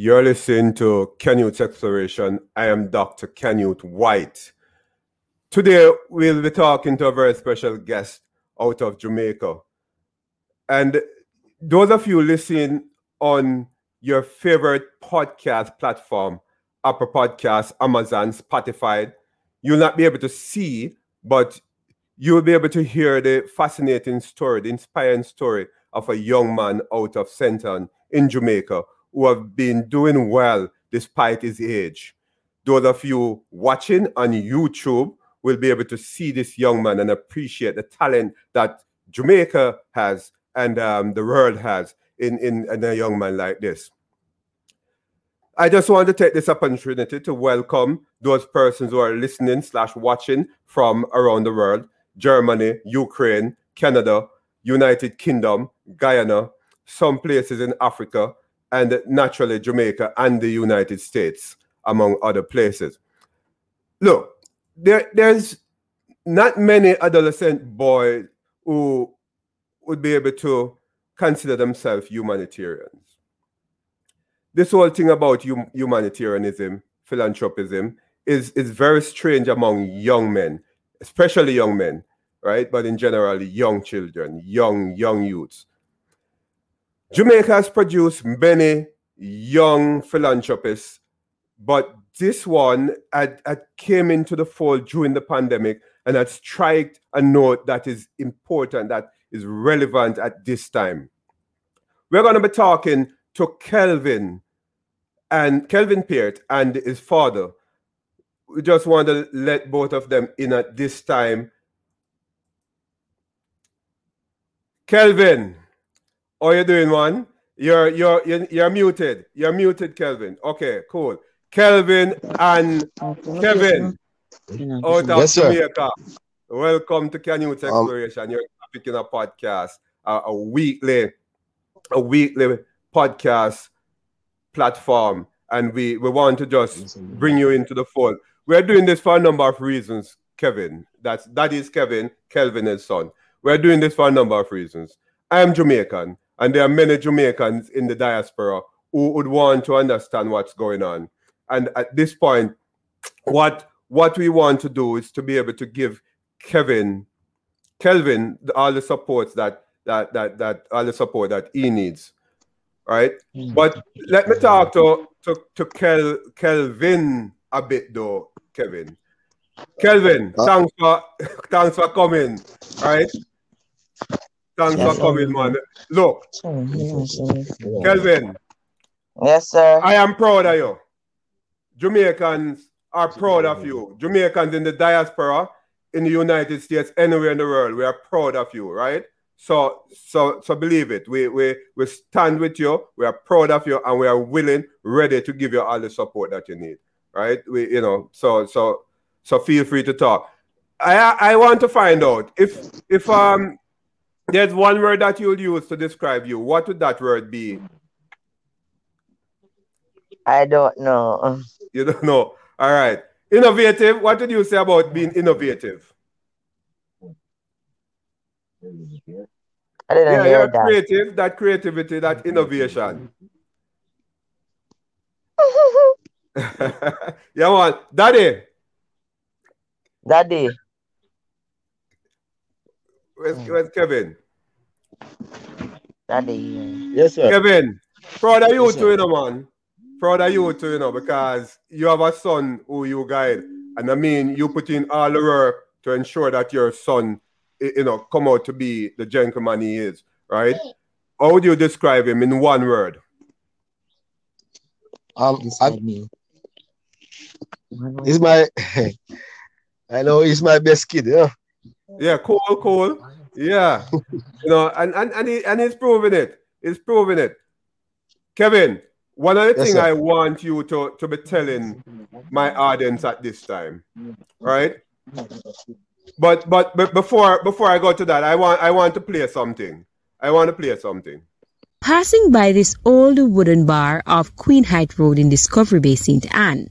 You're listening to Canyouth Exploration. I am Dr. Canute White. Today, we'll be talking to a very special guest out of Jamaica. And those of you listening on your favorite podcast platform, Apple Podcasts, Amazon, Spotify, you'll not be able to see, but you'll be able to hear the fascinating story, the inspiring story of a young man out of St. Ann in Jamaica who have been doing well despite his age. Those of you watching on YouTube will be able to see this young man and appreciate the talent that Jamaica has and um, the world has in, in, in a young man like this. I just want to take this opportunity to welcome those persons who are listening slash watching from around the world, Germany, Ukraine, Canada, United Kingdom, Guyana, some places in Africa, and naturally Jamaica and the United States, among other places. Look, there, there's not many adolescent boys who would be able to consider themselves humanitarians. This whole thing about hum- humanitarianism, philanthropism, is, is very strange among young men, especially young men, right? But in general, young children, young, young youths. Jamaica has produced many young philanthropists, but this one had, had came into the fold during the pandemic and had struck a note that is important, that is relevant at this time. We're going to be talking to Kelvin and Kelvin Peart and his father. We just want to let both of them in at this time. Kelvin. How you doing, man? You're you're you're, you're muted. You're muted, Kelvin. Okay, cool. Kelvin and Kevin out of yes, Jamaica. Welcome to Canyouth um, Exploration. Um, you're picking a podcast, a, a weekly, a weekly podcast platform, and we we want to just bring you into the fold. We're doing this for a number of reasons, Kevin. That's that is Kevin, Kelvin, his son. We're doing this for a number of reasons. I am Jamaican. And there are many Jamaicans in the diaspora who would want to understand what's going on. And at this point, what what we want to do is to be able to give Kevin, Kelvin, all the support that that that that all the support that he needs. Right? Mm. But let me talk to to, to Kel, Kelvin a bit though, Kevin. Kelvin, thanks for thanks for coming. Right? Thanks yes, for coming, man. Look, Kelvin. Yes, sir. I am proud of you. Jamaicans are proud of you. Jamaicans in the diaspora, in the United States, anywhere in the world, we are proud of you, right? So, so, so believe it. We, we, we stand with you. We are proud of you, and we are willing, ready to give you all the support that you need, right? We, you know, so, so, so feel free to talk. I, I want to find out if, if um there's one word that you'll use to describe you. What would that word be? I don't know. You don't know. All right. Innovative. What did you say about being innovative? I didn't yeah, hear that. creative, that creativity, that innovation. yeah, man. Daddy. Daddy. Where's, where's Kevin? Daddy. Yes, sir. Kevin, proud of you yes, too, you know, man. Proud of you too, you know, because you have a son who you guide. And I mean, you put in all the work to ensure that your son, you know, come out to be the gentleman he is, right? How would you describe him in one word? Um, he's my, I know he's my best kid, yeah. Yeah, cool, cool. Yeah. you know, and, and, and, he, and he's proving it. He's proving it. Kevin, one other the yes, things I want you to, to be telling my audience at this time, right? But but but before before I go to that, I want I want to play something. I want to play something. Passing by this old wooden bar off Queen Height Road in Discovery Bay, St. Ann,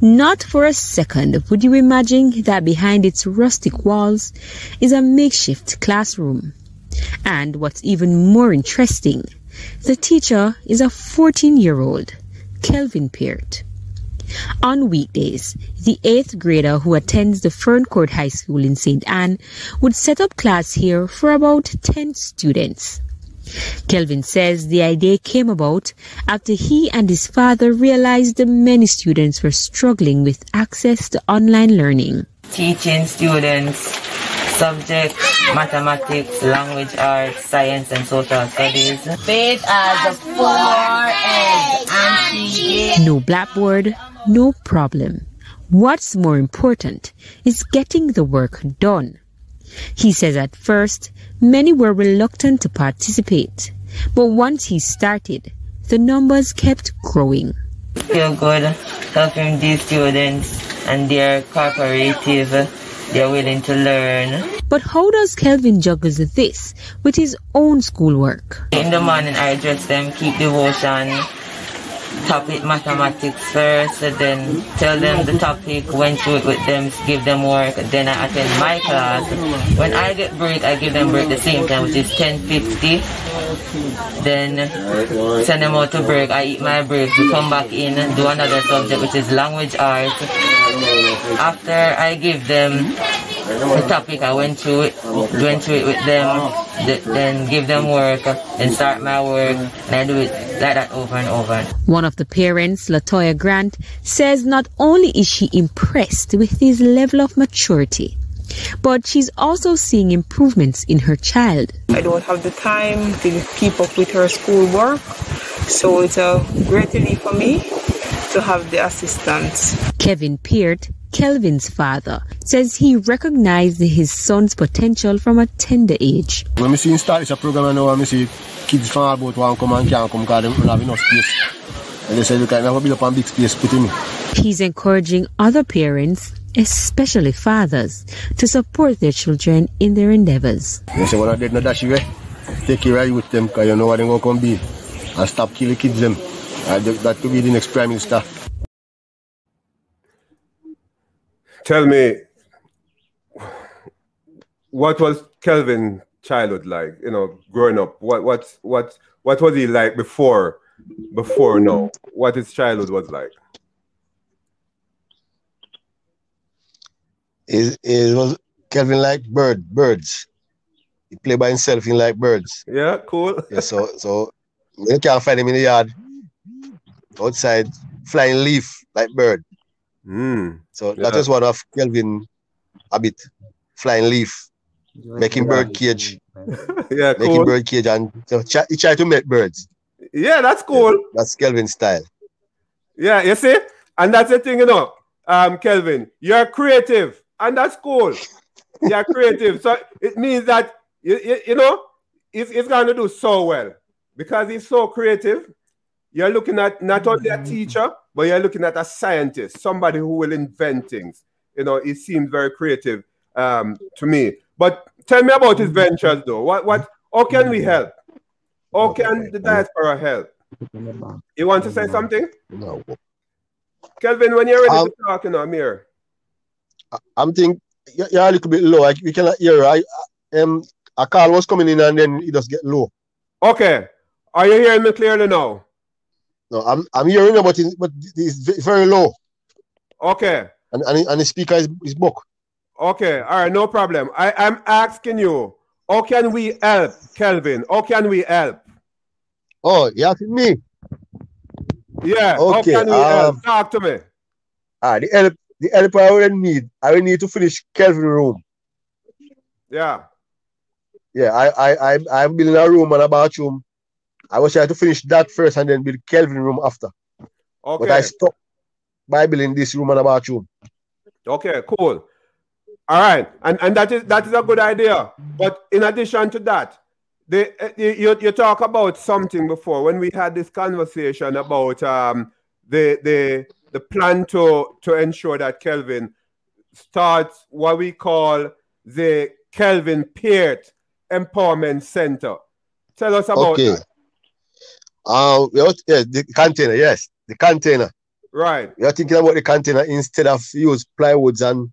not for a second would you imagine that behind its rustic walls is a makeshift classroom. And what's even more interesting, the teacher is a 14 year old. Kelvin Peart. On weekdays, the eighth grader who attends the Ferncourt High School in St. Ann would set up class here for about 10 students. Kelvin says the idea came about after he and his father realized that many students were struggling with access to online learning. Teaching students subjects, mathematics, language arts, science and social studies. Faith as a four and No blackboard, no problem. What's more important is getting the work done. He says at first, many were reluctant to participate, but once he started, the numbers kept growing. Feel good helping these students and they're cooperative, they're willing to learn. But how does Kelvin juggle this with his own schoolwork? In the morning I address them, keep devotion, topic mathematics first, then tell them the topic, went through it with them, give them work, then I attend my class. When I get break, I give them break the same time, which is 10.50. Then send them out to break, I eat my break, we come back in, do another subject, which is language arts. After I give them the topic, I went through it, went through it with them, then give them work, then start my work, and I do it like that over and over. One of the parents, Latoya Grant, says not only is she impressed with his level of maturity, but she's also seeing improvements in her child. I don't have the time to keep up with her schoolwork, so it's a great relief for me to have the assistance. Kevin Peart, Kelvin's father, says he recognized his son's potential from a tender age. When we see start this program now, I see kids from all about one come and can't come because they don't have enough space. And they say, you can never build up a big space, put in. He's encouraging other parents, especially fathers, to support their children in their endeavors. They say, when I did not dash eh? away, take care of with them because you know what they're going to come be. And stop killing kids them. And that to be the next prime minister. Tell me, what was Kelvin childhood like? You know, growing up, what what what what was he like before before now? What his childhood was like? It, it was Kelvin like bird birds. He play by himself in like birds. Yeah, cool. yeah, so so you can't find him in the yard outside flying leaf like bird. Mm, So yeah. that is one of Kelvin habit. Flying leaf, making bird cage, yeah, making cool. bird cage and so try, he try to make birds. Yeah, that's cool. That's Kelvin style. Yeah, you see? And that's the thing, you know, um, Kelvin, you're creative, and that's cool. You're creative. So it means that, you, you, you know, he's, he's going to do so well because he's so creative. You're looking at not only a teacher, but you're looking at a scientist, somebody who will invent things. You know, he seems very creative um, to me. But tell me about his ventures, though. What, what, how can we help? How can the diaspora help? You want to say something? No. Kelvin, when you're ready Um, to talk, you know, I'm here. I'm thinking you're a little bit low. I, we cannot hear. I um a call was coming in and then it just get low. Okay. Are you hearing me clearly now? No, I'm I'm hearing you, but it, but it's very low. Okay. And and, and the speaker is, is book. Okay. All right. No problem. I, I'm asking you, how can we help, Kelvin? How can we help? Oh, you asking me? Yeah. Okay, How can we um, help? Talk to me. Ah, the help the help I will need. I will need to finish Kelvin room. Yeah. Yeah, I I I I'm building a room and a bathroom. I was trying to finish that first and then build Kelvin room after. Okay. But I stopped by building this room and a bathroom. Okay, cool. All right, and and that is that is a good idea. But in addition to that, the uh, you you- talk about something before when we had this conversation about um the the the plan to to ensure that Kelvin starts what we call the Kelvin Peart Empowerment Center. Tell us about Okay. that. Uh, we are- yeah, the container, yes, the container. Right. You're thinking about the container instead of use plywoods and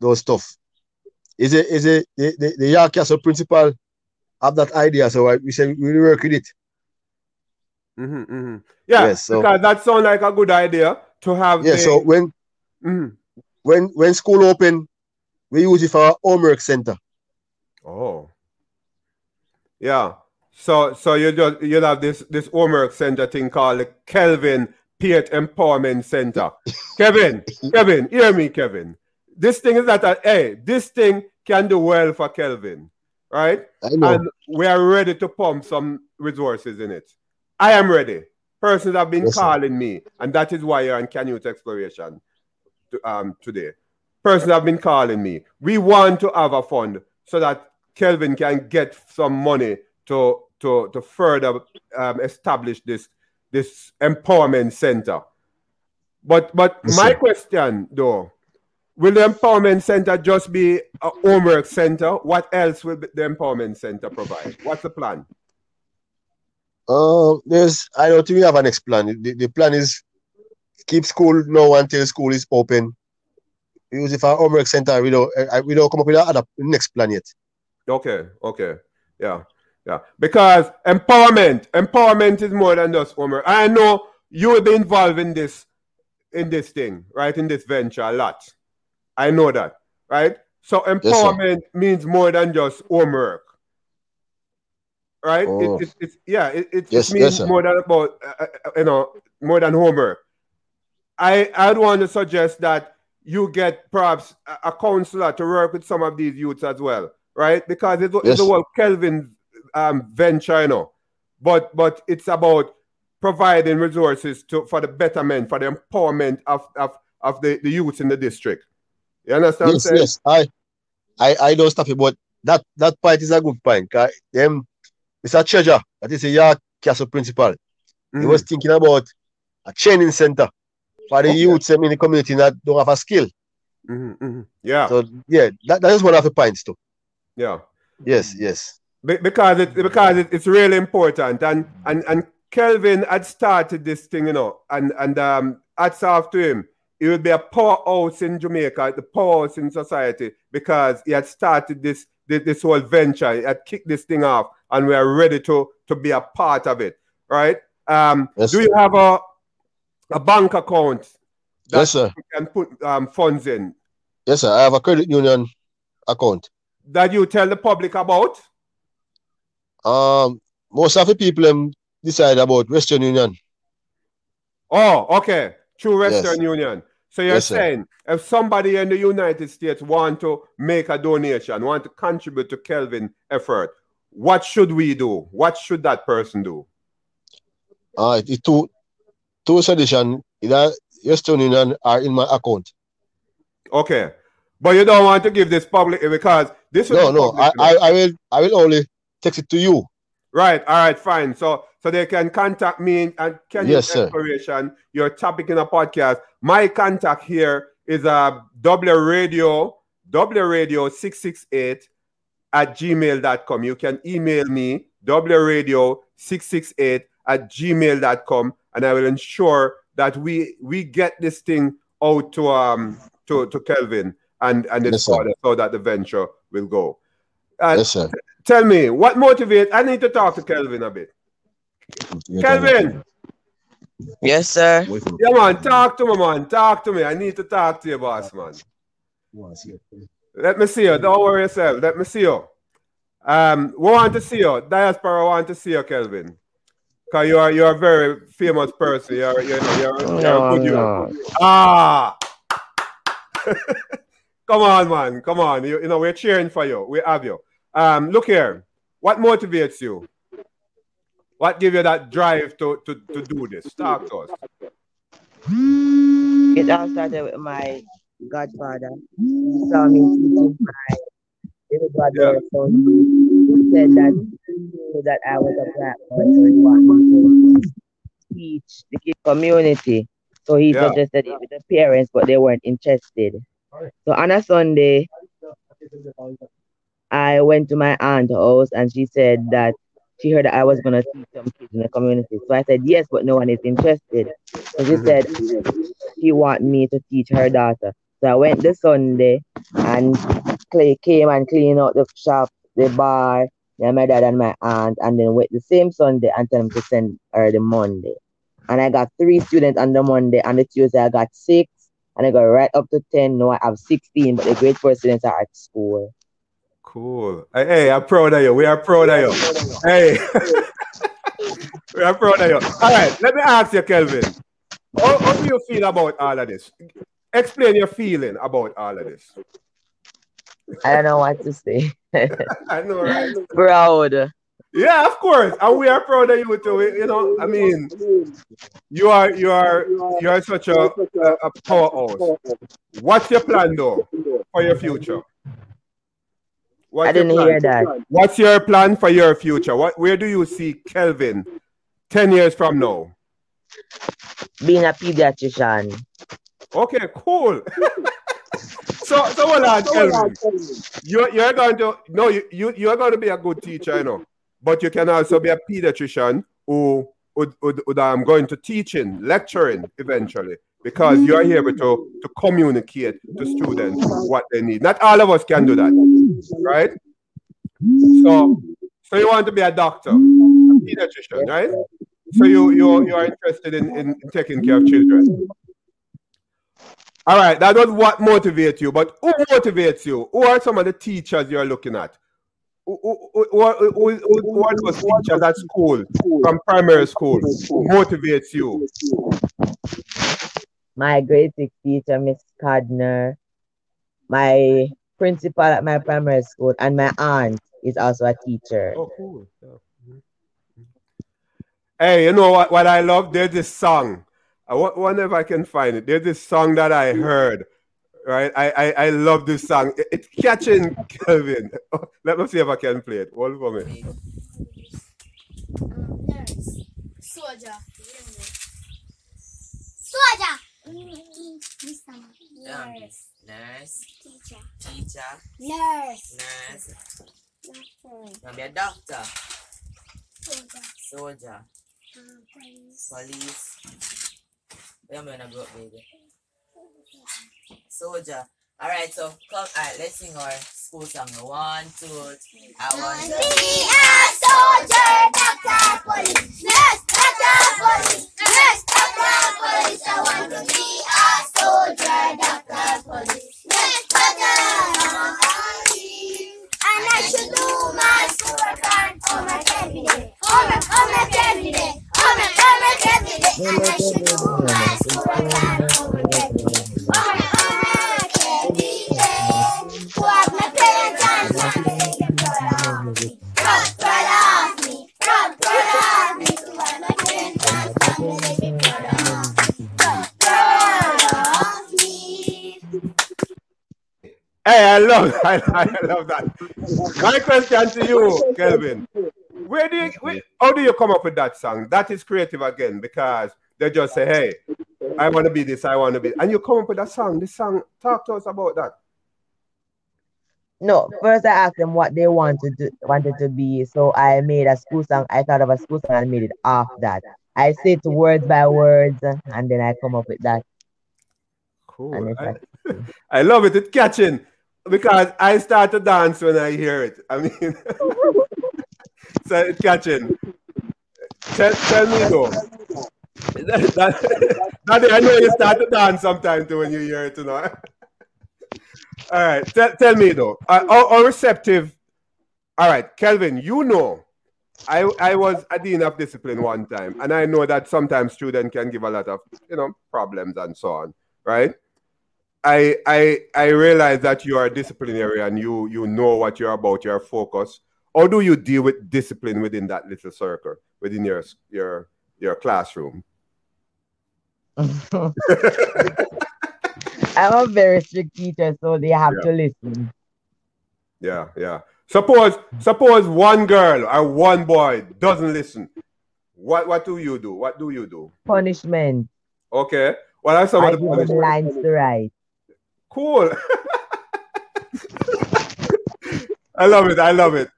those stuff. Is it is it the, the, the York Castle principal have that idea? So I, we say we work with it. Mm-hmm, mm-hmm. Yeah, yes, so, because that sounds like a good idea to have. Yeah, the... so when mm-hmm. when when school open, we use it for our homework center. Oh, yeah. So so you just you'll have this this homework center thing called the Kelvin Peart Empowerment Center. Kevin, Kevin, hear me, Kevin. This thing is that a hey, this thing can do well for Kelvin, right? And we are ready to pump some resources in it. I am ready. Persons have been yes, calling sir. me, and that is why you're on Canyouth Exploration um, today. Persons have been calling me. We want to have a fund so that Kelvin can get some money to to to further um, establish this this empowerment center. But but yes, my sir. question though, will the empowerment center just be a homework center? What else will the empowerment center provide? What's the plan? Uh, there's I don't think we have an next plan. The, the plan is keep school now until school is open. Use it for homework center. We don't we don't come up with another next plan yet. Okay, okay, yeah. Yeah, because empowerment, empowerment is more than just homework. I know you will be involved in this, in this thing, right? In this venture a lot. I know that, right? So empowerment yes, means more than just homework, right? Oh. It, it, it's yeah, it, it yes, means yes, more than about uh, uh, uh, you know more than homework. I I'd want to suggest that you get perhaps a, a counselor to work with some of these youths as well, right? Because it's, yes. it's the whole Kelvin um, venture, you know. But but it's about providing resources to for the betterment, for the empowerment of of, of the, the youth in the district. You understand? Yes, yes. I I I don't stop it, but that that point is a good point. Them Mr. Treasure, that is a York Castle principal. Mm-hmm. He was thinking about a training center for the okay. youths in the community that don't have a skill. Mm-hmm, mm-hmm. Yeah. So yeah, that, that is one of the points too. Yeah. Yes, yes because it because it, it's really important and and and Kelvin had started this thing, you know, and and um hats off to him. He would be a powerhouse in Jamaica, the powerhouse in society, because he had started this this, this whole venture. He had kicked this thing off, and we are ready to to be a part of it. Right? Um, yes, do you have a a bank account? yes, sir. You can put um, funds in. Yes, sir. I have a credit union account. That you tell the public about? Um, most of the people um, decide about Western Union. Oh, okay. Through Western yes. Union. So you're yes, saying sir. if somebody in the United States want to make a donation, want to contribute to Kelvin effort, what should we do? What should that person do? Uh, the two two solution either Western Union are in my account. Okay. But you don't want to give this public because this No, no, I, I, I will I will only text it to you. Right. All right. Fine. So so they can contact me and can yes, inspiration your topic in a podcast. My contact here is a uh, W radio W radio six six eight at gmail.com. You can email me W radio six six eight at gmail.com and I will ensure that we we get this thing out to um to to Kelvin and and yes, so that the venture will go. Uh, yes, sir. Tell me, what motivates? I need to talk to Kelvin a bit. Kelvin. Yes, sir. Yeah, man. Talk to me, man. Talk to me. I need to talk to you, boss, man. Let me see you. Don't worry yourself. Let me see you. Um, we want to see you. Diaspora want to see you, Kelvin. Because you are you're a very famous person. You're you're, you're, you're no, a good no. Ah. Come on, man. Come on. You, you know, we're cheering for you. We have you. Um, look here. What motivates you? What gives you that drive to, to, to do this? Talk to us. It all started with my godfather. He saw me teaching my little brother. Yeah. So he said that he that I was a black boy, so he wanted to teach the community. So he yeah. suggested it with the parents, but they weren't interested. So on a Sunday, I went to my aunt's house and she said that she heard that I was gonna teach some kids in the community. So I said yes, but no one is interested. So she said she want me to teach her daughter. So I went this Sunday and Clay came and cleaned out the shop, the bar, Yeah, my dad and my aunt, and then wait the same Sunday and tell them to send her the Monday. And I got three students on the Monday, and the Tuesday I got six, and I got right up to 10. Now I have 16, but the grade four students are at school. Cool. Hey, hey, I'm proud of you. We are proud of you. Hey. we are proud of you. All right, let me ask you, Kelvin. How, how do you feel about all of this? Explain your feeling about all of this. I don't know what to say. I know, right? Proud. Yeah, of course, and we are proud of you too. You know, I mean, you are you are you are such a, a, a powerhouse. What's your plan though for your future? What's I didn't hear that. What's your plan for your future? What where do you see Kelvin ten years from now? Being a pediatrician. Okay, cool. so so hold on, Kelvin. You're you're going to no you, you you're going to be a good teacher, you know, but you can also be a pediatrician who would, would, would um, going to teaching, lecturing eventually, because you are here to to communicate to students what they need. Not all of us can do that, right? So so you want to be a doctor, a pediatrician, right? So you you you are interested in, in taking care of children. All right, that was what motivates you. But who motivates you? Who are some of the teachers you're looking at? Who, who, who, who, who, are those teachers at school, from primary school, motivates you? My grade six teacher, Miss Cardner, my principal at my primary school, and my aunt is also a teacher. Oh, cool. Mm-hmm. Hey, you know what, what I love? There's this song. I wonder if I can find it. There's this song that I heard. Right, I I, I love this song. It- it's catching, Kelvin. Let me see if I can play it. Hold for me. Nurse. Soldier. Soldier. Nurse. Nurse, Teacher. teacher, Nurse. nurse, Doctor. gonna be a doctor, Soldier. soldier, Um, police. police. Where am I gonna go, baby? Soldier. Alright, so come, alright, let's sing our school song. One, two, three. I want to Be a soldier, doctor, police. Nurse, doctor, police. Nurse, doctor, Homework, homework every day. Homework, homework every day. Hey, I love I, I love that. My question to you, Kelvin. Where do you where, how do you come up with that song? That is creative again because they just say, Hey, I want to be this, I want to be and you come up with that song. This song, talk to us about that. No, first I asked them what they wanted to wanted to be. So I made a school song. I thought of a school song and made it off that. I say it words by words and then I come up with that. Cool. I, I love it. It's catching because I start to dance when I hear it. I mean, so it's catching. Tell, tell me though. That, that, that- I know you start to dance sometime too when you hear it, know. All right, tell, tell me though. Uh, how, how receptive? All right, Kelvin, you know, I I was a dean of discipline one time, and I know that sometimes students can give a lot of you know problems and so on, right? I I I realize that you are a disciplinarian. and you you know what you're about. You're focused. How do you deal with discipline within that little circle within your your your classroom? I'm a very strict teacher, so they have Yeah. to listen. Yeah, yeah. Suppose suppose one girl or one boy doesn't listen. What what do you do? What do you do? Punishment. Okay. What are some I of the punishments? lines to write. Cool. I love it. I love it.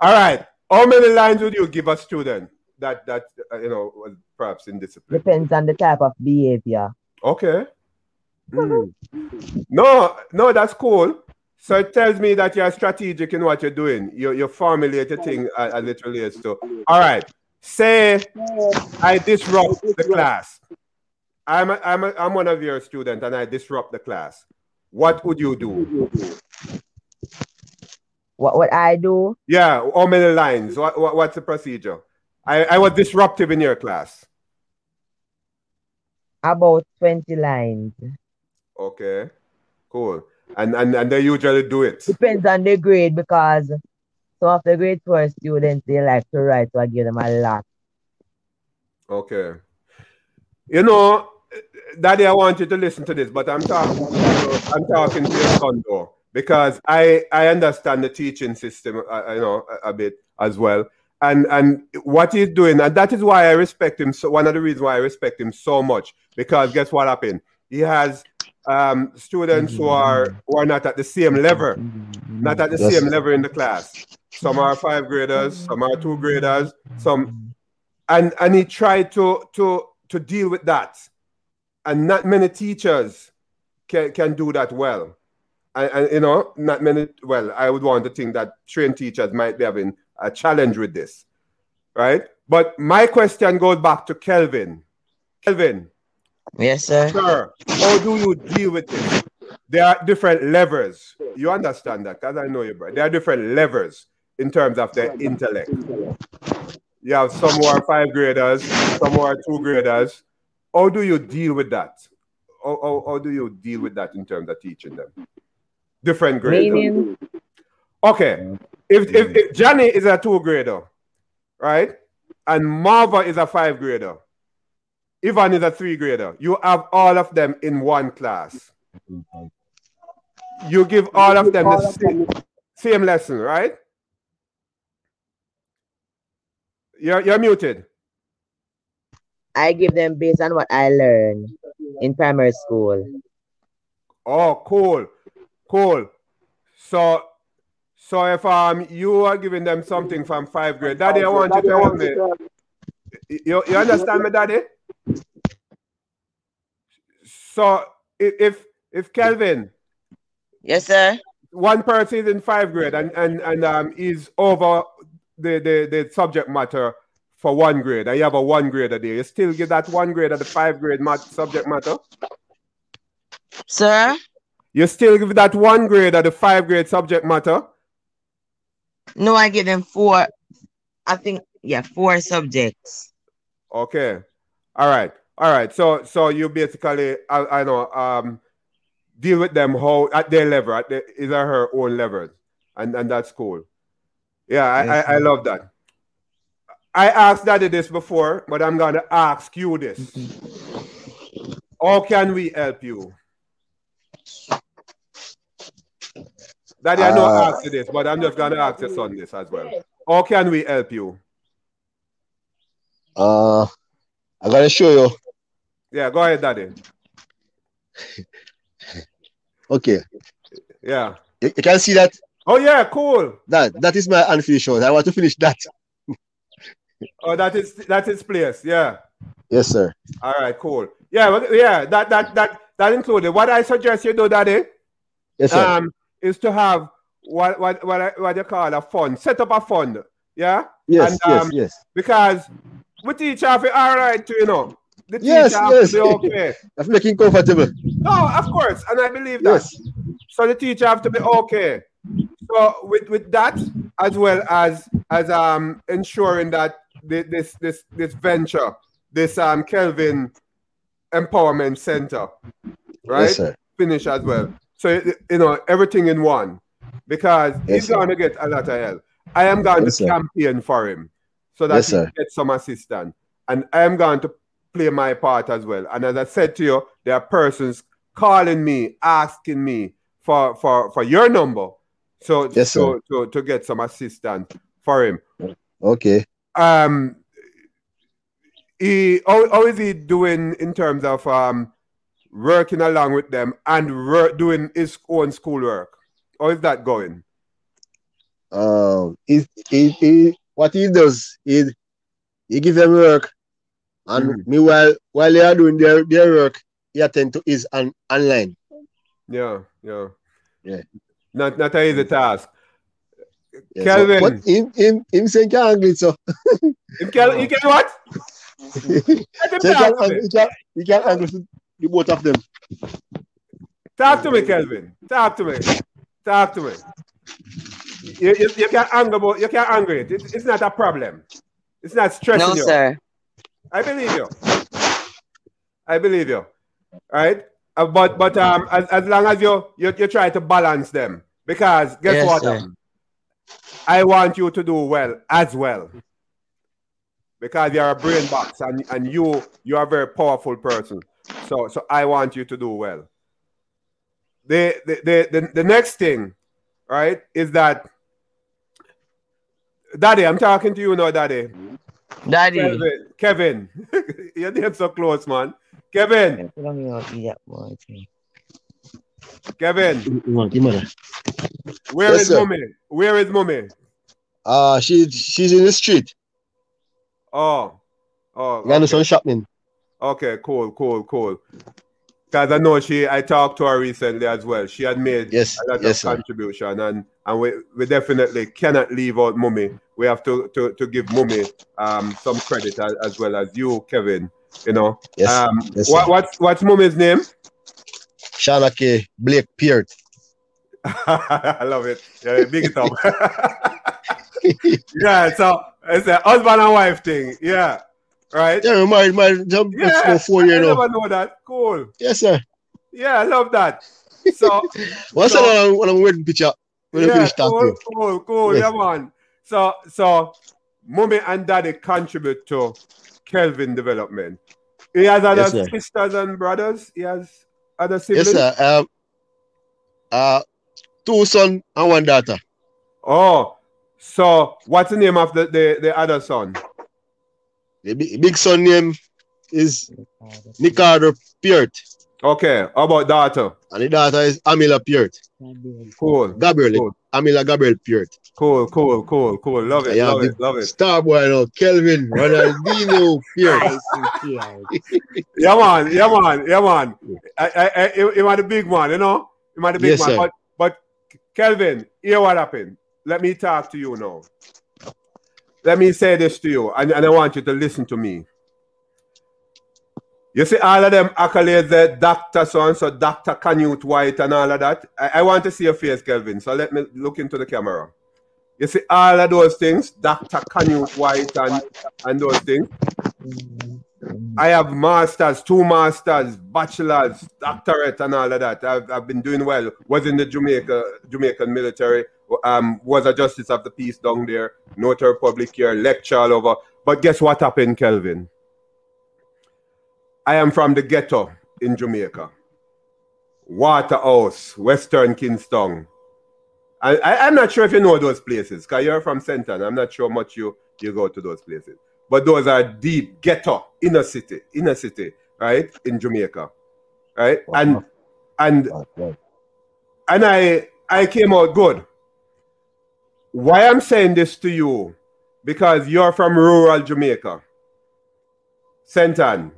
All right. How many lines would you give a student that that uh, you know was perhaps in discipline? Depends on the type of behavior. Okay. Mm. No, no, that's cool. So it tells me that you're strategic in what you're doing. You you formulate a thing as, as it relates to. All right. Say I disrupt the class. I'm a, I'm a, I'm one of your students and I disrupt the class. What would you do? What would I do? Yeah, how many lines? What, what what's the procedure? I, I was disruptive in your class. About 20 lines. Okay, cool. And and and they usually do it. Depends on the grade because some of the grade four students they like to write, so I give them a lot. Okay. You know, Daddy, I want you to listen to this, but I'm talking. I'm talking to your son though, because I I understand the teaching system. uh, you know a, a bit as well, and and what he's doing, and that is why I respect him. So one of the reasons why I respect him so much, because guess what happened? He has um, students who are who are not at the same level, not at the same level in the class. Some are five graders, some are two graders, some, and and he tried to to to deal with that, and not many teachers can can do that well, and, and you know not many. Well, I would want to think that trained teachers might be having a challenge with this, right? But my question goes back to Kelvin. Kelvin, Yes, sir. Sir, how do you deal with it? There are different levers. You understand that? Because I know you, bro. There are different levers in terms of their intellect. You have some who are five graders, some who are two graders. How do you deal with that? How, how, how do you deal with that in terms of teaching them? Different grades. Meaning, Okay. If, if, if Johnny is a two grader, right? And Marva is a five grader. Ivan is a three grader. You have all of them in one class. You give all of them the same, same lesson, right? You're, you're muted. I give them based on what I learned in primary school. Oh, cool. Cool. So so if um you are giving them something from five grade, Daddy, I want you to help me. You, you understand me, Daddy? So i- if if Kelvin, Yes, sir. one person is in five grade and and and um is over the the, the subject matter for one grade, and you have a one grader there, you still give that one grade of the five grade mat subject matter. Sir? You still give that one grade of the five grade subject matter. No, I give them four. I think, yeah, four subjects. Okay. All right. All right. So so you basically I, I know um deal with them how at their level, at their, is or her own level. And and that's cool. Yeah, I, Yes, I, I love that. I asked Daddy this before, but I'm gonna ask you this. How can we help you? Daddy, I know I Uh, asked you this, but I'm just gonna ask your son this as well. How can we help you? Uh, I gotta show you. Yeah, go ahead, Daddy. Okay, Yeah. you, you can see that. Oh yeah, cool. That that is my unfinished. I want to finish that. Oh, that is that is place. Yeah. Yes, sir. All right, cool. Yeah, yeah. That that that that included. What I suggest you do, Daddy, Yes, sir. um, is to have what what what I- what you call a fund. Set up a fund. Yeah. yes, and, yes, um, yes. Because we teach have it all right, you know. The teacher Yes, have yes. to be okay. That's making comfortable. No, of course, and I believe that. Yes. So the teacher have to be okay. So with with that, as well as as um ensuring that this this this venture, this um Kelvin Empowerment Center, right, Yes, finish as well. So you know everything in one, because Yes, he's sir. going to get a lot of help. I am going Yes, to sir. campaign for him so that Yes, he gets some assistance, and I am going to play my part as well. And as I said to you, there are persons calling me, asking me for for for your number, so Yes, sir. so to, to get some assistance for him. Okay. Um, he how, how is he doing in terms of um working along with them and wor- doing his own schoolwork? How is that going? Um, he, he, he, what he does is he give them work, and Mhm. meanwhile, while they are doing their, their work, he attend to his on, online. Yeah, yeah. Yeah. Not not an easy task. Yeah, Kelvin. So, but him, him, him saying can angle it, so. He can, he can what? Let he, can, talk to angle- me. he, can, he can angle the the both of them. Talk to me, Kelvin. Talk to me. Talk to me. You, you, you can anger, but you can anger it. It's, it's not a problem. It's not stressing No, you. sir. I believe you. I believe you. Right? Uh, but but um as, as long as you, you you try to balance them. Because guess Yes, what? sir. I want you to do well as well. Because you're a brain box and, and you you are a very powerful person. So so I want you to do well. The the the, the, the next thing, right, is that Daddy, I'm talking to you now, Daddy. Daddy. Kevin, Kevin. your name's so close, man. Kevin, Kevin, where Yes, is sir. mommy? Where is mommy? Uh, she, she's in the street. Oh, oh, Gonna do some shopping. okay, cool, cool, cool. Because I know she, I talked to her recently as well. She had made Yes, a lot yes, of sir. contribution, and and we, we definitely cannot leave out mummy. We have to to, to give mummy um some credit as, as well as you, Kevin. You know. Yes, Um. yes, what what's what's mummy's name? Shana K. Blake Peart. I love it. Yeah, big it up. yeah, so it's a husband and wife thing. Yeah, right. Yeah, married, married, jump Yeah, for four I never know that. Cool. Yes, sir. Yeah, I love that. So What's so- that one, one wedding picture? When yeah, finish cool, cool, cool. Yes. Yeah, man. So, so, mommy and daddy contribute to Kelvin development. He has other Yes, sisters and brothers. He has other siblings. Yes, sir. Um, uh, two son and one daughter. Oh, so what's the name of the the, the other son? The big, big son name is Ricardo Peart. Okay, how about daughter? And the daughter is Amila Peart. Cool. Gabriel. Cool. Amila Gabriel Peart. Cool, cool, cool, cool. Love it, love it, love it. Star boy now, Kelvin Ronaldinho Peart. Yeah, man, yeah, man, yeah, man. I, I, I, he- he was the big man, you know. He was the big Yes, man. sir. But, but Kelvin, hear what happened. Let me talk to you now. Let me say this to you, and, and I want you to listen to me. You see all of them accolades there, Dr. So and so, Dr. Canute White, and all of that. I, I want to see your face, Kelvin. So let me look into the camera. You see all of those things, Dr. Canute White and, and those things. I have masters, two masters, bachelors, doctorate, and all of that. I've, I've been doing well. Was in the Jamaica Jamaican military. Um, was a justice of the peace down there. Notary public here, lecture all over. But guess what happened, Kelvin? I am from the ghetto in Jamaica. Waterhouse, Western Kingston. I, I, I'm not sure if you know those places, because you're from Central. I'm not sure much you, you go to those places. But those are deep ghetto, inner city, inner city, right? In Jamaica. Right? And and and I I came out good. Why I'm saying this to you? Because you're from rural Jamaica. St. Ann.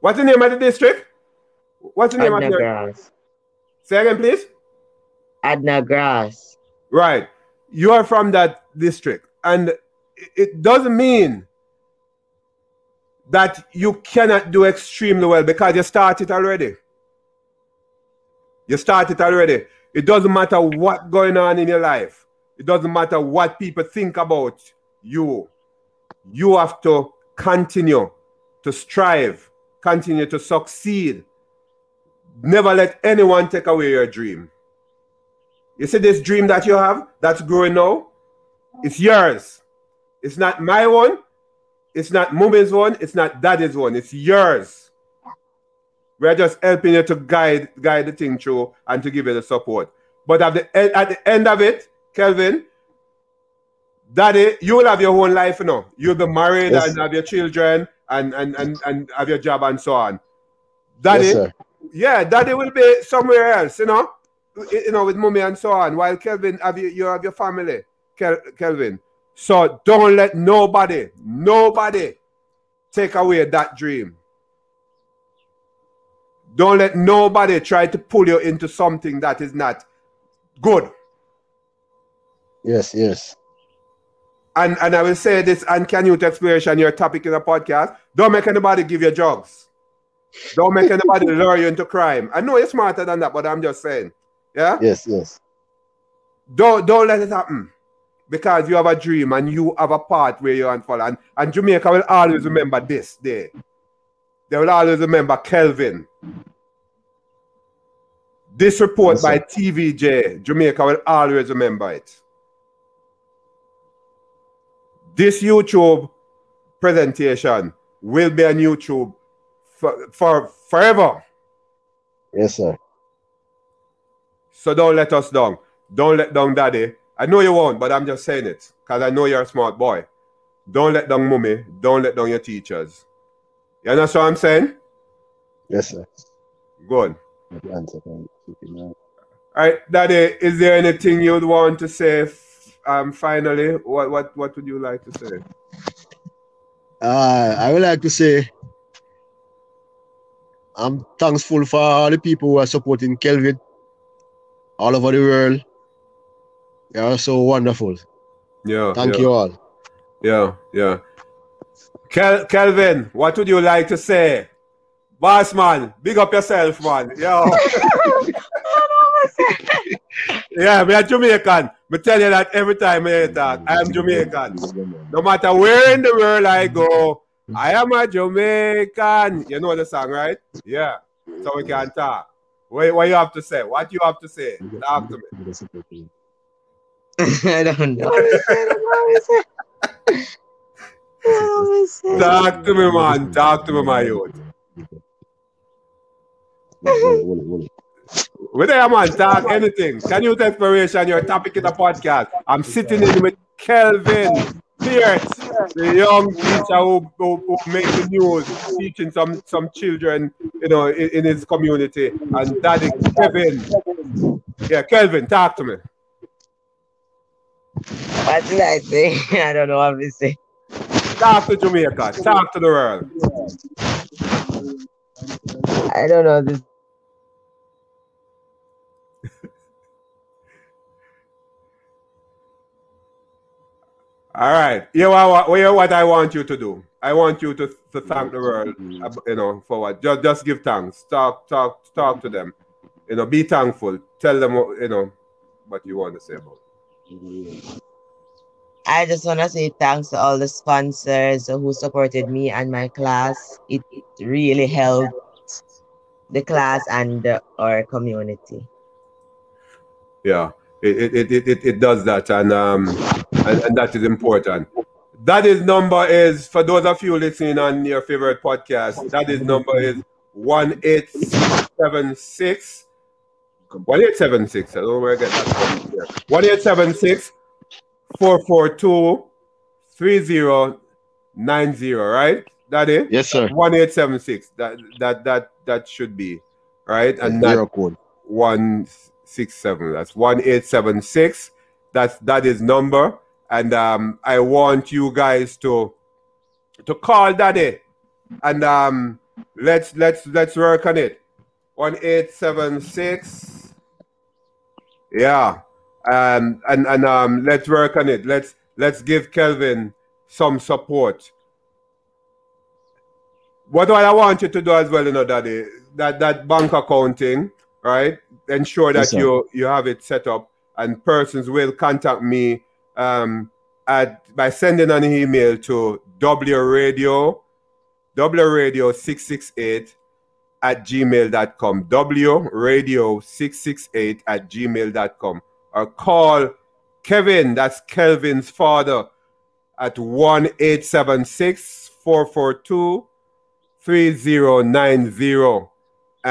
What's the name of the district? What's the name Adna of the Grass. Say again, please. Adna Grass. Right. You are from that district. And it- doesn't mean that you cannot do extremely well because you started already. You started already. It doesn't matter what going on in your life. It doesn't matter what people think about you. You have to continue to strive, continue to succeed. Never let anyone take away your dream. You see this dream that you have that's growing now? It's yours. It's not my one. It's not mommy's one. It's not daddy's one. It's yours. We're just helping you to guide guide the thing through and to give you the support. But at the end, at the end of it, Kelvin, daddy, you will have your own life, you know. You'll be married Yes. and have your children and, and, and, and have your job and so on. Daddy, Yes, yeah, daddy will be somewhere else, you know, you know, with mommy and so on. While Kelvin, have you, you have your family, Kel, Kelvin. So don't let nobody, nobody take away that dream. Don't let nobody try to pull you into something that is not good. Yes, yes. And and I will say this and Canyouth Exploration your topic in a podcast. Don't make anybody give you drugs. Don't make anybody lure you into crime. I know you're smarter than that, but I'm just saying. Yeah? Yes, yes. Don't don't let it happen. Because you have a dream and you have a part where you unfollow. And, and Jamaica will always remember this day. They will always remember Kelvin. This report Yes, by. TVJ, Jamaica will always remember it. This YouTube presentation will be on YouTube for, for forever. Yes, sir. So don't let us down. Don't let down daddy. I know you won't, but I'm just saying it because I know you're a smart boy. Don't let down mummy. Don't let down your teachers. You understand what I'm saying? Yes, sir. Good. Good answer, thank you. All right, Daddy, is there anything you'd want to say um, finally? What, what, what would you like to say? Uh, I would like to say I'm thankful for all the people who are supporting Kelvin all over the world. They are so wonderful. Yeah. Thank yeah, you all. Yeah, yeah. Kel- Kelvin, what would you like to say? Boss man, big up yourself, man. Yo. yeah, me a Jamaican. Me tell you that every time I talk. Uh, I am Jamaican. No matter where in the world I go, I am a Jamaican. You know the song, right? Yeah. So we can talk. What, what you have to say? What you have to say? Talk to me. I don't know. Talk to me, man. Talk to me, my youth. With there, man, talk anything. Canyouth's Exploration your topic in the podcast? I'm sitting in with Kelvin Peart, the young teacher who, who, who makes the news, teaching some, some children, you know, in, in his community. And daddy Kevin. Yeah, Kelvin, talk to me. What did I say? I don't know what to say. Talk to Jamaica. Talk to the world. I don't know this. All right. Here what, here what I want you to do. I want you to, to thank the world, you know, for what. Just, just give thanks. Talk, talk, talk to them. You know, be thankful. Tell them, what, you know, what you want to say about. it. I just want to say thanks to all the sponsors who supported me and my class. It, it really helped the class and our community. Yeah, it it, it, it, it does that, and um, and, and that is important. That is number is for those of you listening on your favorite podcast. That is number is one eight seven six. One eight seven six. I don't know where I get that from. here. One eight seven six four four two three zero nine zero. Right? That is Yes, sir. one eight seven six. That that that that should be right, and that Zero code. one six seven. That's one eight seven six. That's that is number. And um, I want you guys to to call daddy and um let's let's let's work on it. One eight seven six. Yeah. Um and and um let's work on it. Let's let's give Kelvin some support. What do I want you to do as well, you know, daddy? That that bank accounting, right? Ensure that Yes, you you have it set up and persons will contact me um at by sending an email to wradio wradio 668 at gmail.com wradio668 at gmail.com or call kevin that's kelvin's father at 1-876-442-3090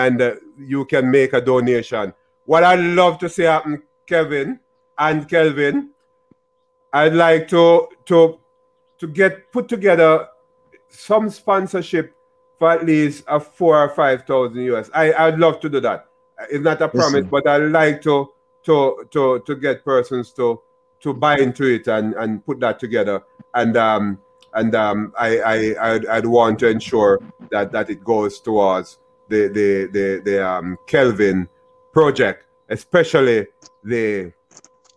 and uh, you can make a donation what i'd love to see happen kevin and kelvin i'd like to to to get put together some sponsorship for at least a four or five thousand US. I I'd love to do that. It's not a promise, sir. but I'd like to to to to get persons to to buy into it and and put that together. And um and um I I I'd, I'd want to ensure that that it goes towards the the the the um Kelvin project especially the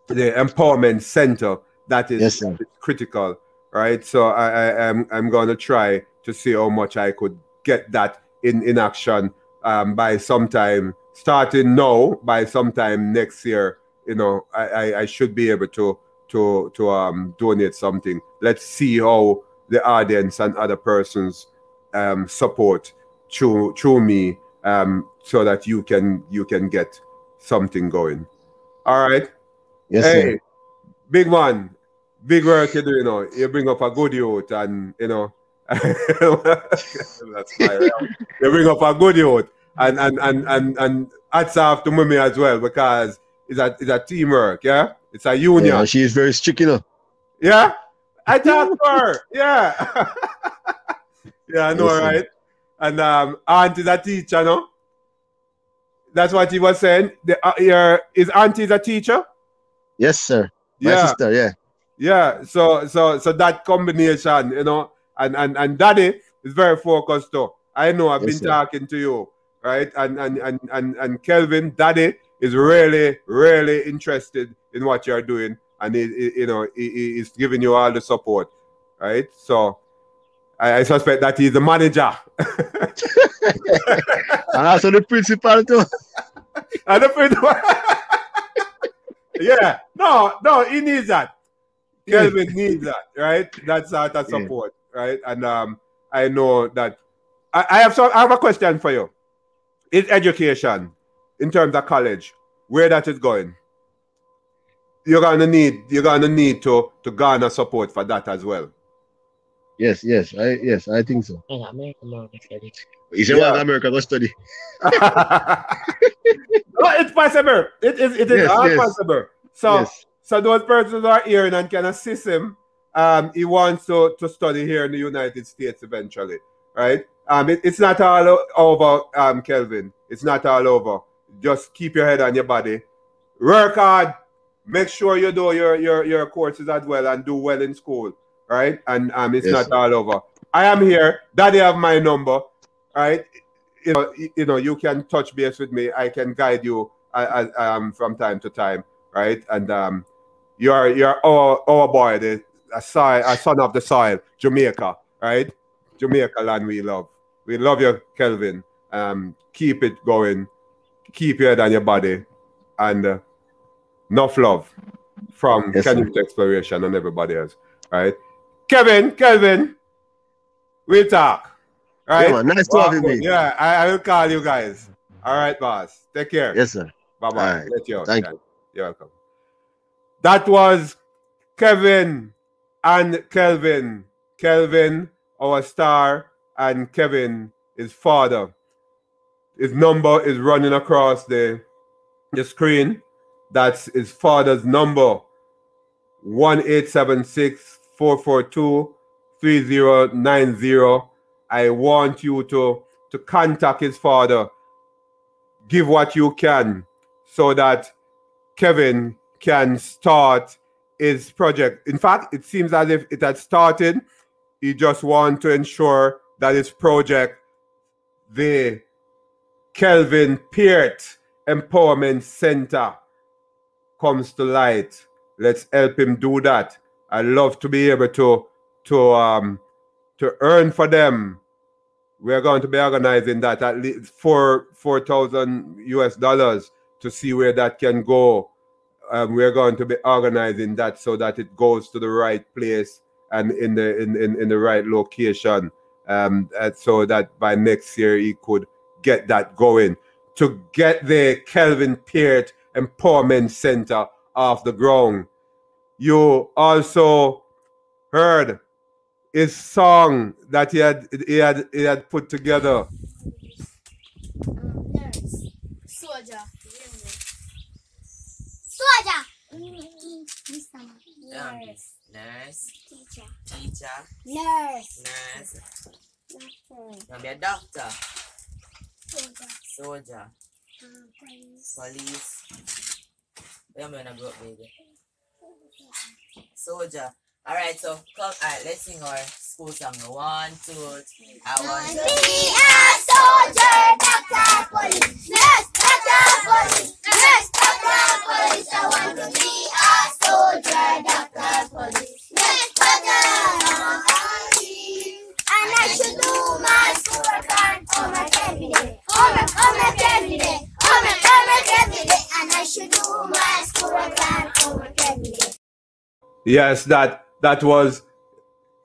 the empowerment center that is Yes, critical, right? So I, I am I'm going to try to see how much I could get that in in action um, by sometime starting now by sometime next year. You know, I, I, I should be able to to to um donate something. Let's see how the audience and other persons um support through through me um so that you can you can get something going. All right. Yes, hey, sir. big man, big work you do, you know. You bring up a good youth and you know that's fire. you bring up a good youth and and and and and hats off to Mummy as well because it's a it's a teamwork, yeah. It's a union. Yeah, she is very strict, you know. Yeah, I talked to her. Yeah, yeah, I know, Listen. right? And um, aunt is a teacher, no? That's what he was saying. The uh, your his auntie is a teacher. Yes, sir. My Yeah. sister, yeah. Yeah, so so so that combination, you know, and and and daddy is very focused too. I know I've Yes, been sir. talking to you, right? And and and and and Kelvin, daddy is really really interested in what you're doing, and he, he- you know he, he is giving you all the support, right? So I, I suspect that he's the manager. And also the principal too. And the principal- yeah, no, no, he needs that. Kelvin needs that, right? That's that sort of Yeah. support, right? And um, I know that I, I have some. I have a question for you. Is education, in terms of college, where that is going? You're gonna need. You're gonna need to to garner support for that as well. Yes, yes, I yes, I think so. In America, America, study. He said, Yeah. well, America go study. no, it's possible. It is. It is Yes, all yes. possible. So. yes. So those persons are hearing and can assist him. Um, he wants to, to study here in the United States eventually, right? Um, it- it's not all over, um, Kelvin. It's not all over. Just keep your head on your body. Work hard. Make sure you do your, your, your courses as well and do well in school, right? And um, it's Yes, not sir. all over. I am here. Daddy have my number, right? You know, you know, you can touch base with me. I can guide you uh, uh, um, from time to time, right? And um, you're you're our, our boy, the a, soil, a son of the soil, Jamaica, right? Jamaica land we love. We love you, Kelvin. Um, keep it going. Keep your head on your body, and uh, enough love from Yes. Canyouth Exploration and everybody else, right? Kevin, Kelvin, we talk, right? Yeah, man, nice to you. Yeah, I, I will call you guys. All right, boss. Take care. Yes, sir. Bye bye. All right. Let you out. Thank Yeah. You're welcome. That was Kevin and Kelvin. Kelvin, our star, and Kevin, his father. His number is running across the, the screen. That's his father's number. 1876 442 3090. I want you to, to contact his father. Give what you can so that Kevin can start his project. In fact, it seems as if it had started. He just want to ensure that his project, the Kelvin Peart Empowerment Center, comes to light. Let's help him do that. I love to be able to to um to earn for them. We're going to be organizing that at least for four thousand US dollars to see where that can go. Um, we're going to be organizing that so that it goes to the right place and in the in, in, in the right location. Um, so that by next year he could get that going to get the Kelvin Peart Empowerment Center off the ground. You also heard his song that he had he had he had put together. Nurse. Soldier. Soldier. Mr. Nurse. Nurse, Teacher. teacher, Nurse. nurse. Doctor. Gonna be a doctor, Soldier. soldier, Um, police. police. Yeah, man, I broke baby. Soldier. All right, so come. All right, let's sing our school song. One, two, three. I want to be a soldier, doctor, police, nurse, doctor, police, nurse, doctor, police. I want to be a soldier, doctor, police, nurse, doctor, police. And I should do my school schoolwork on my academy. Yes, that that was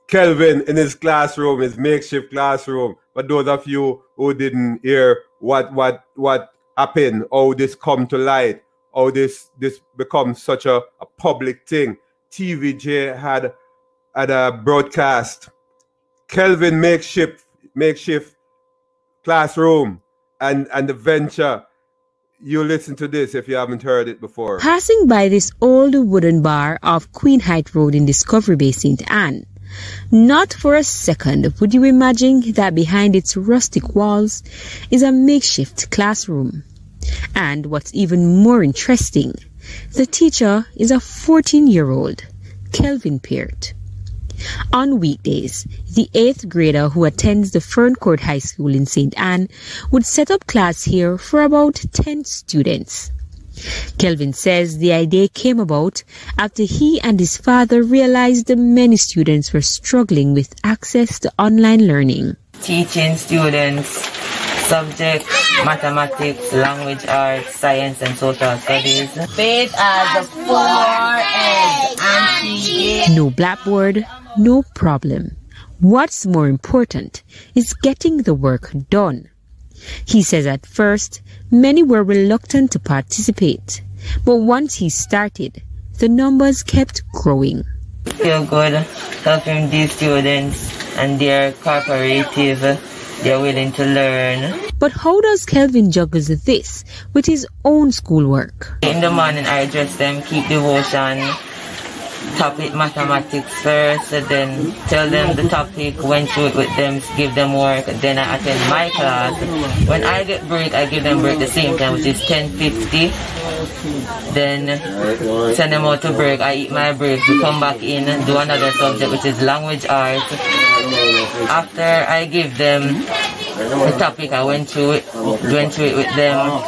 Kelvin in his classroom, his makeshift classroom. But those of you who didn't hear what what what happened, how this come to light, how this this becomes such a, a public thing. TVJ had had a broadcast. Kelvin makeshift makeshift classroom and and the venture. You listen to this if you haven't heard it before. Passing by this old wooden bar off Queen Height Road in Discovery Bay, St. Ann, not for a second would you imagine that behind its rustic walls is a makeshift classroom. And what's even more interesting, the teacher is a 14 year old, Kelvin Peart. On weekdays, the eighth grader who attends the Ferncourt High School in St. Ann would set up class here for about 10 students. Kelvin says the idea came about after he and his father realized that many students were struggling with access to online learning. Teaching students subjects, mathematics, language arts, science and social studies. Faith as a four egg and No blackboard, no problem. What's more important is getting the work done. He says at first, many were reluctant to participate, but once he started, the numbers kept growing. Feel good helping these students and they're cooperative, they're willing to learn. But how does Kelvin juggle this with his own schoolwork? In the morning I dress them, keep devotion, topic mathematics first, then tell them the topic, went through it with them, give them work, then I attend my class. When I get break, I give them break the same time, which is 10.50. Then send them out to break, I eat my break, we come back in, and do another subject, which is language arts. After I give them the topic, I went through it, went through it with them,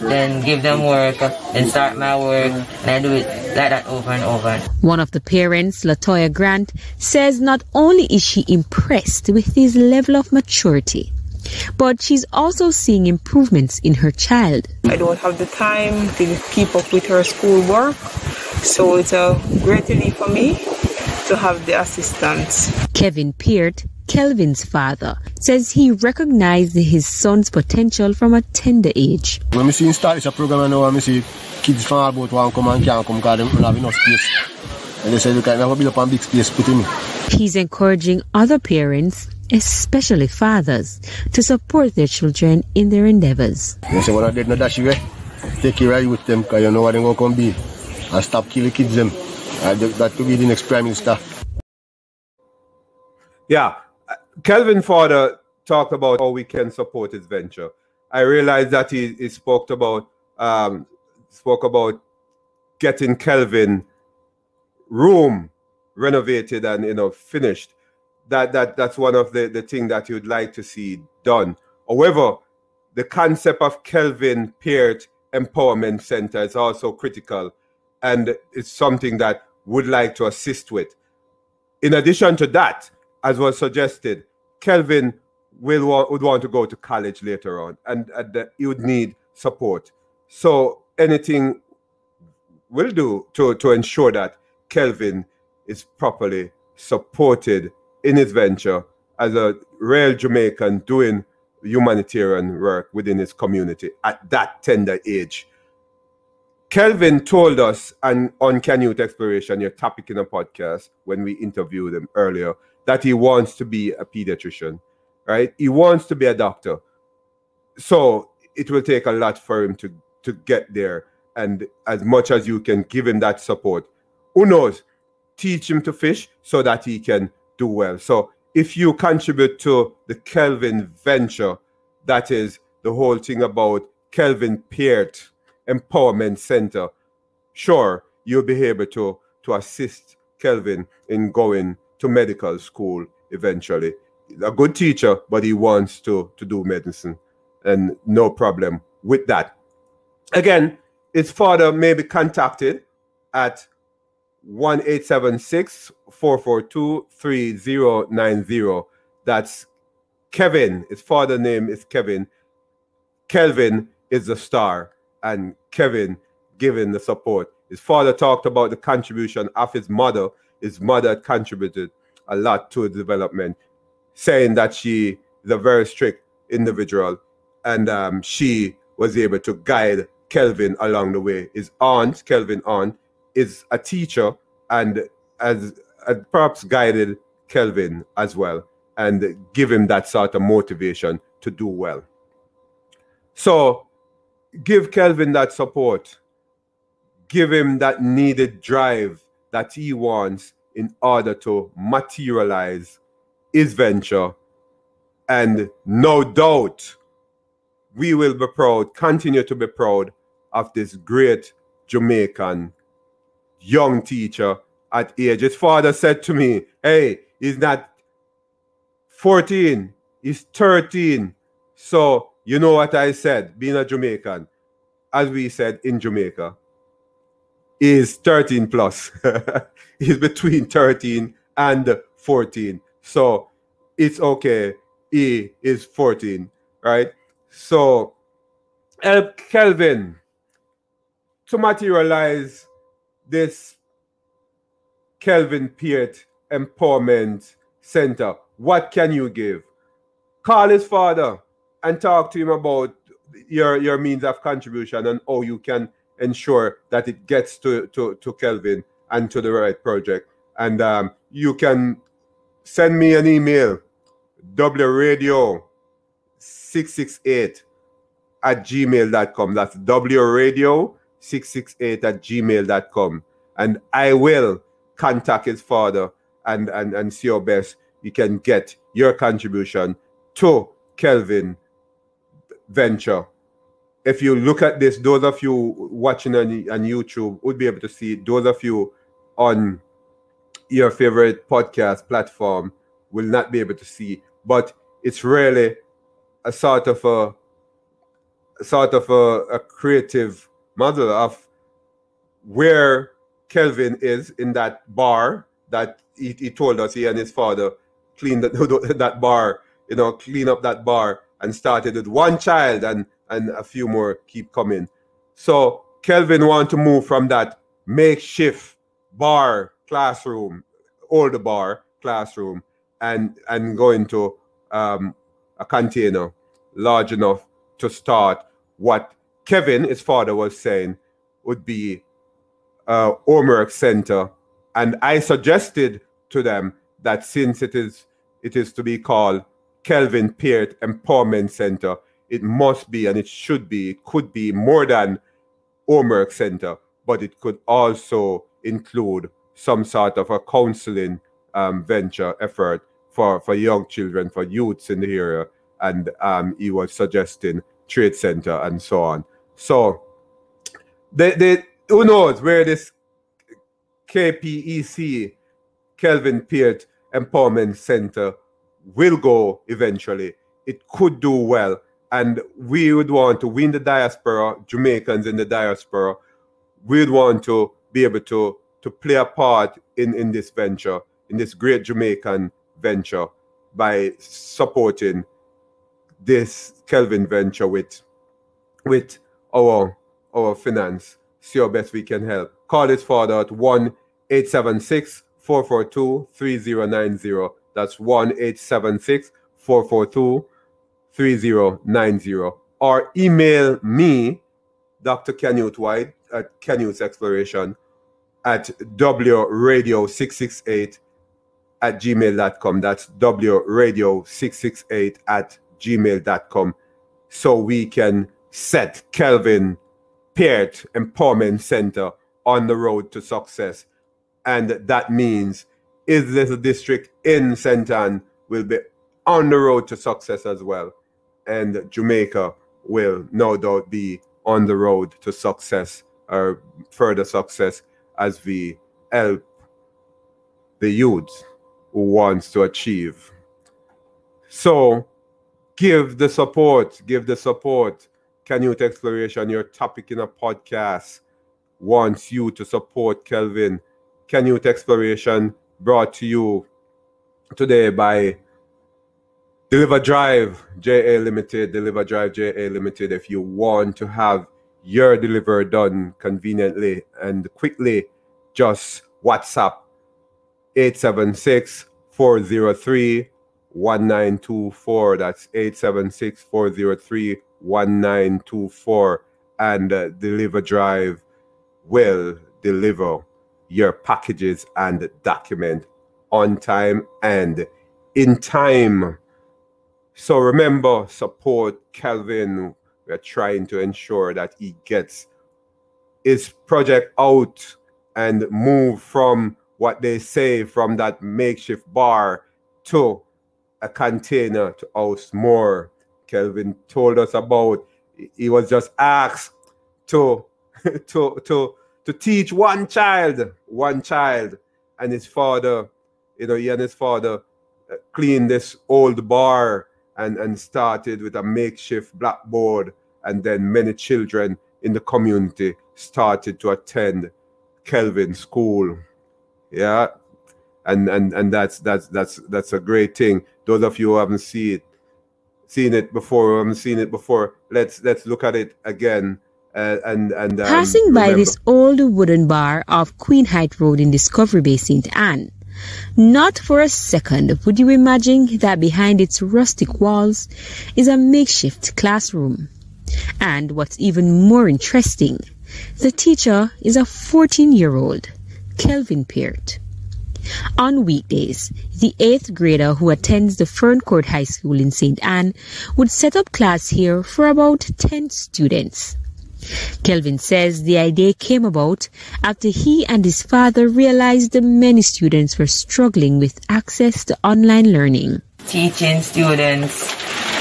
then give them work, then start my work, and I do it like that over and over. One of the parents, Latoya Grant, says not only is she impressed with his level of maturity, but she's also seeing improvements in her child. I don't have the time to keep up with her schoolwork, so it's a great relief for me to have the assistance. Kevin Peart, Kelvin's father, says he recognized his son's potential from a tender age. When we see him start this program, I know when we see kids from all about want come and can't come because they don't have enough space. And they say, look, I never build up a big space, put in. He's encouraging other parents, especially fathers, to support their children in their endeavors. They say, when I did not dash you, eh? take you right with them because you know what they're going to come be. And stop killing kids them. And that to be the next prime minister. Yeah, Kelvin Fodder talked about how we can support his venture. I realized that he, he spoke about um, spoke about getting Kelvin room renovated and you know finished. That that that's one of the the thing that you'd like to see done. However, the concept of Kelvin Peart Empowerment Center is also critical, and it's something that would like to assist with. In addition to that, as was suggested, Kelvin will would want to go to college later on, and, and he would need support. So anything will do to, to ensure that Kelvin is properly supported in his venture as a real Jamaican doing humanitarian work within his community at that tender age. Kelvin told us and on Canyouth Exploration, your topic in a podcast, when we interviewed him earlier, that he wants to be a pediatrician, right? He wants to be a doctor. So it will take a lot for him to, to get there. And as much as you can give him that support, who knows, teach him to fish so that he can do well. So if you contribute to the Kelvin venture, that is the whole thing about Kelvin Peart Empowerment Center, sure, you'll be able to, to assist Kelvin in going to medical school eventually. A good teacher, but he wants to, to do medicine and no problem with that. Again, his father may be contacted at 1 442 3090. That's Kevin. His father name is Kevin. Kelvin is the star, and Kevin giving the support His father talked about the contribution of his mother. His mother contributed a lot to his development, saying that she is a very strict individual and um, she was able to guide Kelvin along the way. His aunt, Kelvin aunt, is a teacher and has, has perhaps guided Kelvin as well and give him that sort of motivation to do well. So give Kelvin that support. Give him that needed drive that he wants in order to materialize his venture. And no doubt, we will be proud, continue to be proud of this great Jamaican young teacher at age. His father said to me, Hey, he's not 14, he's 13. So, you know what I said, being a Jamaican, as we said in Jamaica, is 13 plus. he's between 13 and 14. So, it's okay. He is 14, right? So, help Kelvin to materialize this Kelvin Peart Empowerment Center. What can you give? Call his father and talk to him about your, your means of contribution and how you can ensure that it gets to, to, to Kelvin and to the right project. And um, you can send me an email, wradio 668 at gmail.com. That's wradio 668 at gmail.com. And I will contact his father and, and, and see your best you can get your contribution to Kelvin Venture. If you look at this, those of you watching on, on YouTube would be able to see those of you on your favorite podcast platform will not be able to see. But it's really a sort of a, sort of a, a creative model of where Kelvin is in that bar that he, he told us he and his father cleaned that, that bar, you know, clean up that bar and started with one child and and a few more keep coming. So Kelvin want to move from that makeshift bar classroom, older bar classroom, and and go into um, a container large enough to start what Kevin, his father, was saying would be a homework center. And I suggested to them that since it is it is to be called Kelvin Peart Empowerment Center, it must be and it should be, it could be more than homework center, but it could also include some sort of a counseling um, venture effort for, for young children, for youths in the area. And um, he was suggesting trade center and so on. So, they, they, who knows where this KPEC, Kelvin Peart Empowerment Center, will go eventually. It could do well. And we would want to win the diaspora, Jamaicans in the diaspora, we'd want to be able to, to play a part in, in this venture, in this great Jamaican venture, by supporting this Kelvin venture with, with our, our finance. See how best we can help. Call his father at 1 876 442 3090. That's 1 876 442 3090. Or email me, Dr. Canute White, at Canyouth's Exploration at wradio668 at gmail.com. That's wradio668 at gmail.com. So we can set Kelvin Peart Empowerment Center on the road to success. And that means is this a district in St. Ann will be on the road to success as well. And Jamaica will no doubt be on the road to success or further success as we help the youth who wants to achieve. So give the support, give the support. Can Canyouth Exploration, your topic in a podcast, wants you to support Kelvin. Can Canyouth Exploration brought to you today by Deliver Drive JA Limited. Deliver Drive JA Limited. If you want to have your delivery done conveniently and quickly, just WhatsApp 876 403 1924. That's 876 403 1924. And uh, Deliver Drive will deliver your packages and document on time and in time. So remember, support Kelvin. We're trying to ensure that he gets his project out and move from what they say from that makeshift bar to a container to house more. Kelvin told us about he was just asked to to to to teach one child, one child, and his father, you know, he and his father uh, cleaned this old bar and and started with a makeshift blackboard, and then many children in the community started to attend Kelvin school. Yeah. And and and that's that's that's that's a great thing. Those of you who haven't seen it, seen it before, haven't seen it before, let's let's look at it again. Uh, and and um, passing by this old wooden bar off Queen Height Road in Discovery Bay, St. Ann. Not for a second would you imagine that behind its rustic walls is a makeshift classroom. And what's even more interesting, the teacher is a 14 year old, Kelvin Peart. On weekdays, the eighth grader who attends the Ferncourt High School in St. Ann would set up class here for about 10 students. Kelvin says the idea came about after he and his father realized that many students were struggling with access to online learning. Teaching students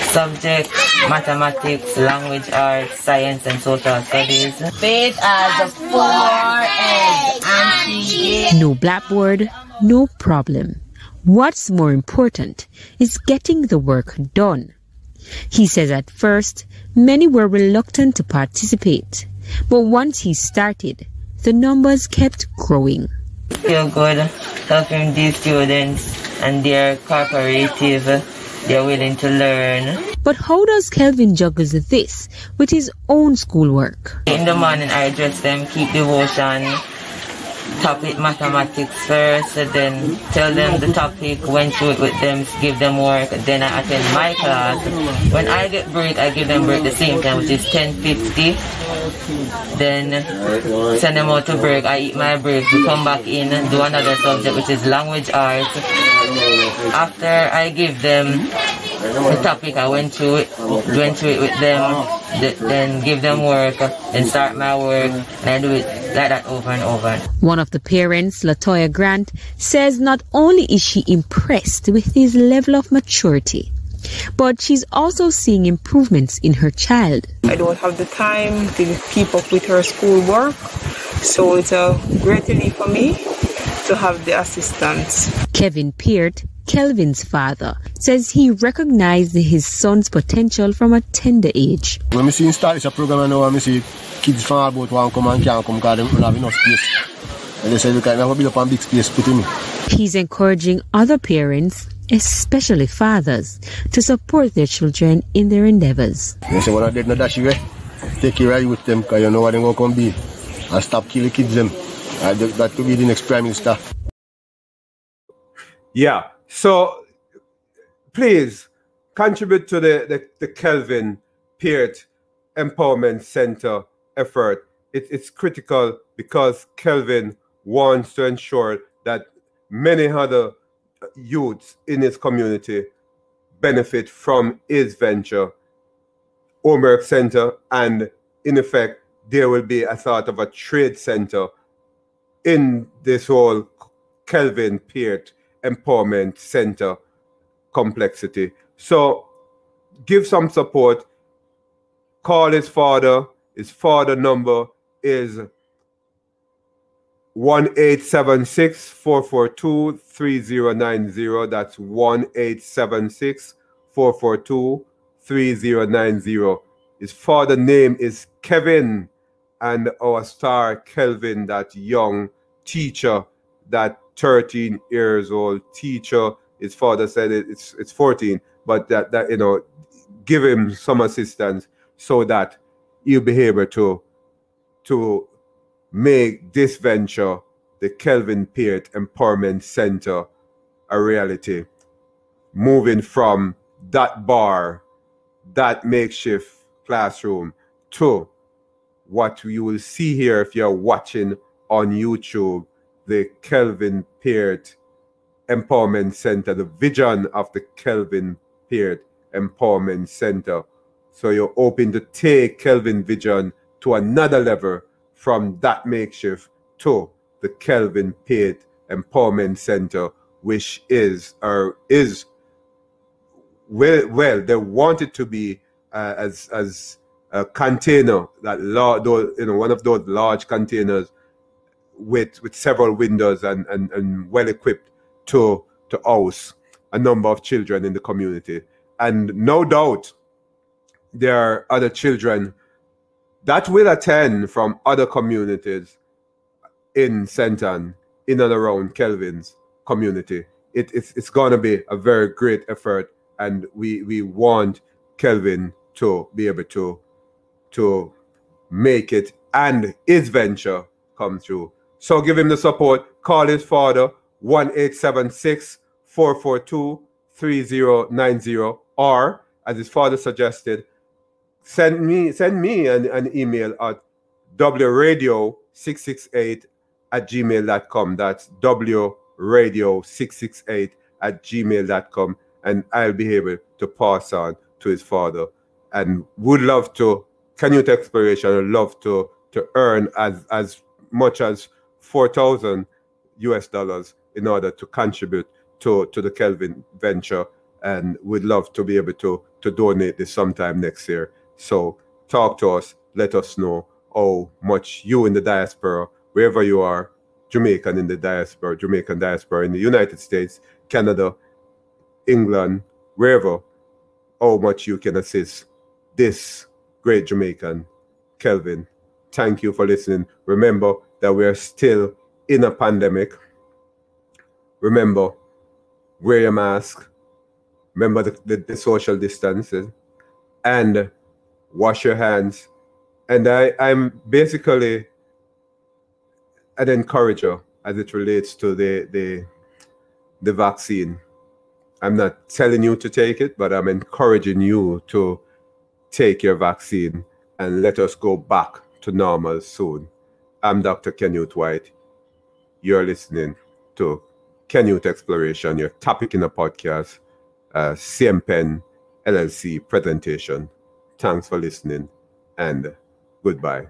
subjects, mathematics, language arts, science and social studies. Faith as a four and No blackboard, no problem. What's more important is getting the work done. He says at first, many were reluctant to participate, but once he started, the numbers kept growing. Feel good helping these students and they're cooperative, they're willing to learn. But how does Kelvin juggle this with his own schoolwork? In the morning I dress them, keep devotion, topic mathematics first, and then tell them the topic, went through it with them, give them work, then I attend my class. When I get break, I give them break the same time, which is 10.50. Then send them out to break, I eat my break, we come back in, do another subject, which is language arts. After I give them the topic, I went through it, went through it with them, then give them work, and start my work, and I do it like that over and over. One of the parents, Latoya Grant, says not only is she impressed with his level of maturity, but she's also seeing improvements in her child. I don't have the time to keep up with her schoolwork, so it's a great relief for me to have the assistance. Kevin Peart, Kelvin's father, says he recognized his son's potential from a tender age. When I see him start this program, I know I see kids from all about want come and can't come because they don't have enough space. And they say, look, I have a build up a big space put in. He's encouraging other parents, especially fathers, to support their children in their endeavors. They say, when I did not dash you, take you right with them because you know what they're going to be. And stop killing kids them. Uh, that could be the next prime minister. Yeah. So please contribute to the, the, the Kelvin Peart Empowerment Center effort. It, it's critical because Kelvin wants to ensure that many other youths in his community benefit from his venture, Homework Center, and in effect, there will be a sort of a trade center in this whole Kelvin Peart Empowerment Center complexity. So give some support. Call his father. His father number is 1876 442 3090. That's 1876 442 3090. His father name is Kevin and our star Kelvin, that young teacher, that 13 years old teacher. His father said it, it's it's 14, but that that you know, give him some assistance so that he'll be able to to make this venture, the Kelvin Peart Empowerment Center, a reality. Moving from that bar, that makeshift classroom to what you will see here if you're watching on YouTube, the Kelvin Peart Empowerment Center, the vision of the Kelvin Peart Empowerment Center. So you're open to take Kelvin Vision to another level from that makeshift to the Kelvin Peart Empowerment Center, which is or is well, well, they want it to be uh, as as a container that large, you know, one of those large containers with with several windows and and, and well equipped to to house a number of children in the community. And no doubt there are other children that will attend from other communities in St. Ann, in and around Kelvin's community. It, it's it's going to be a very great effort, and we, we want Kelvin to be able to to make it and his venture come through. So give him the support. Call his father 1 442 3090 or as his father suggested, send me send me an, an email at wradio668 at gmail.com. That's wradio668 at gmail.com. And I'll be able to pass on to his father. And would love to, can you Canyouth Exploration, would love to to earn as as much as 4,000 US dollars in order to contribute to, to the Kelvin venture. And we'd love to be able to, to donate this sometime next year. So talk to us, let us know how much you in the diaspora, wherever you are, Jamaican in the diaspora, Jamaican diaspora in the United States, Canada, England, wherever, how much you can assist this great Jamaican, Kelvin. Thank you for listening. Remember that we are still in a pandemic. Remember, wear your mask. Remember the, the, the social distances and wash your hands. And I, I'm basically an encourager as it relates to the, the, the vaccine. I'm not telling you to take it, but I'm encouraging you to take your vaccine and let us go back to normal soon. I'm Dr. Canute White. You're listening to Canyouth Exploration, your topic in the podcast, uh, CMPEN LLC presentation. Thanks for listening and goodbye.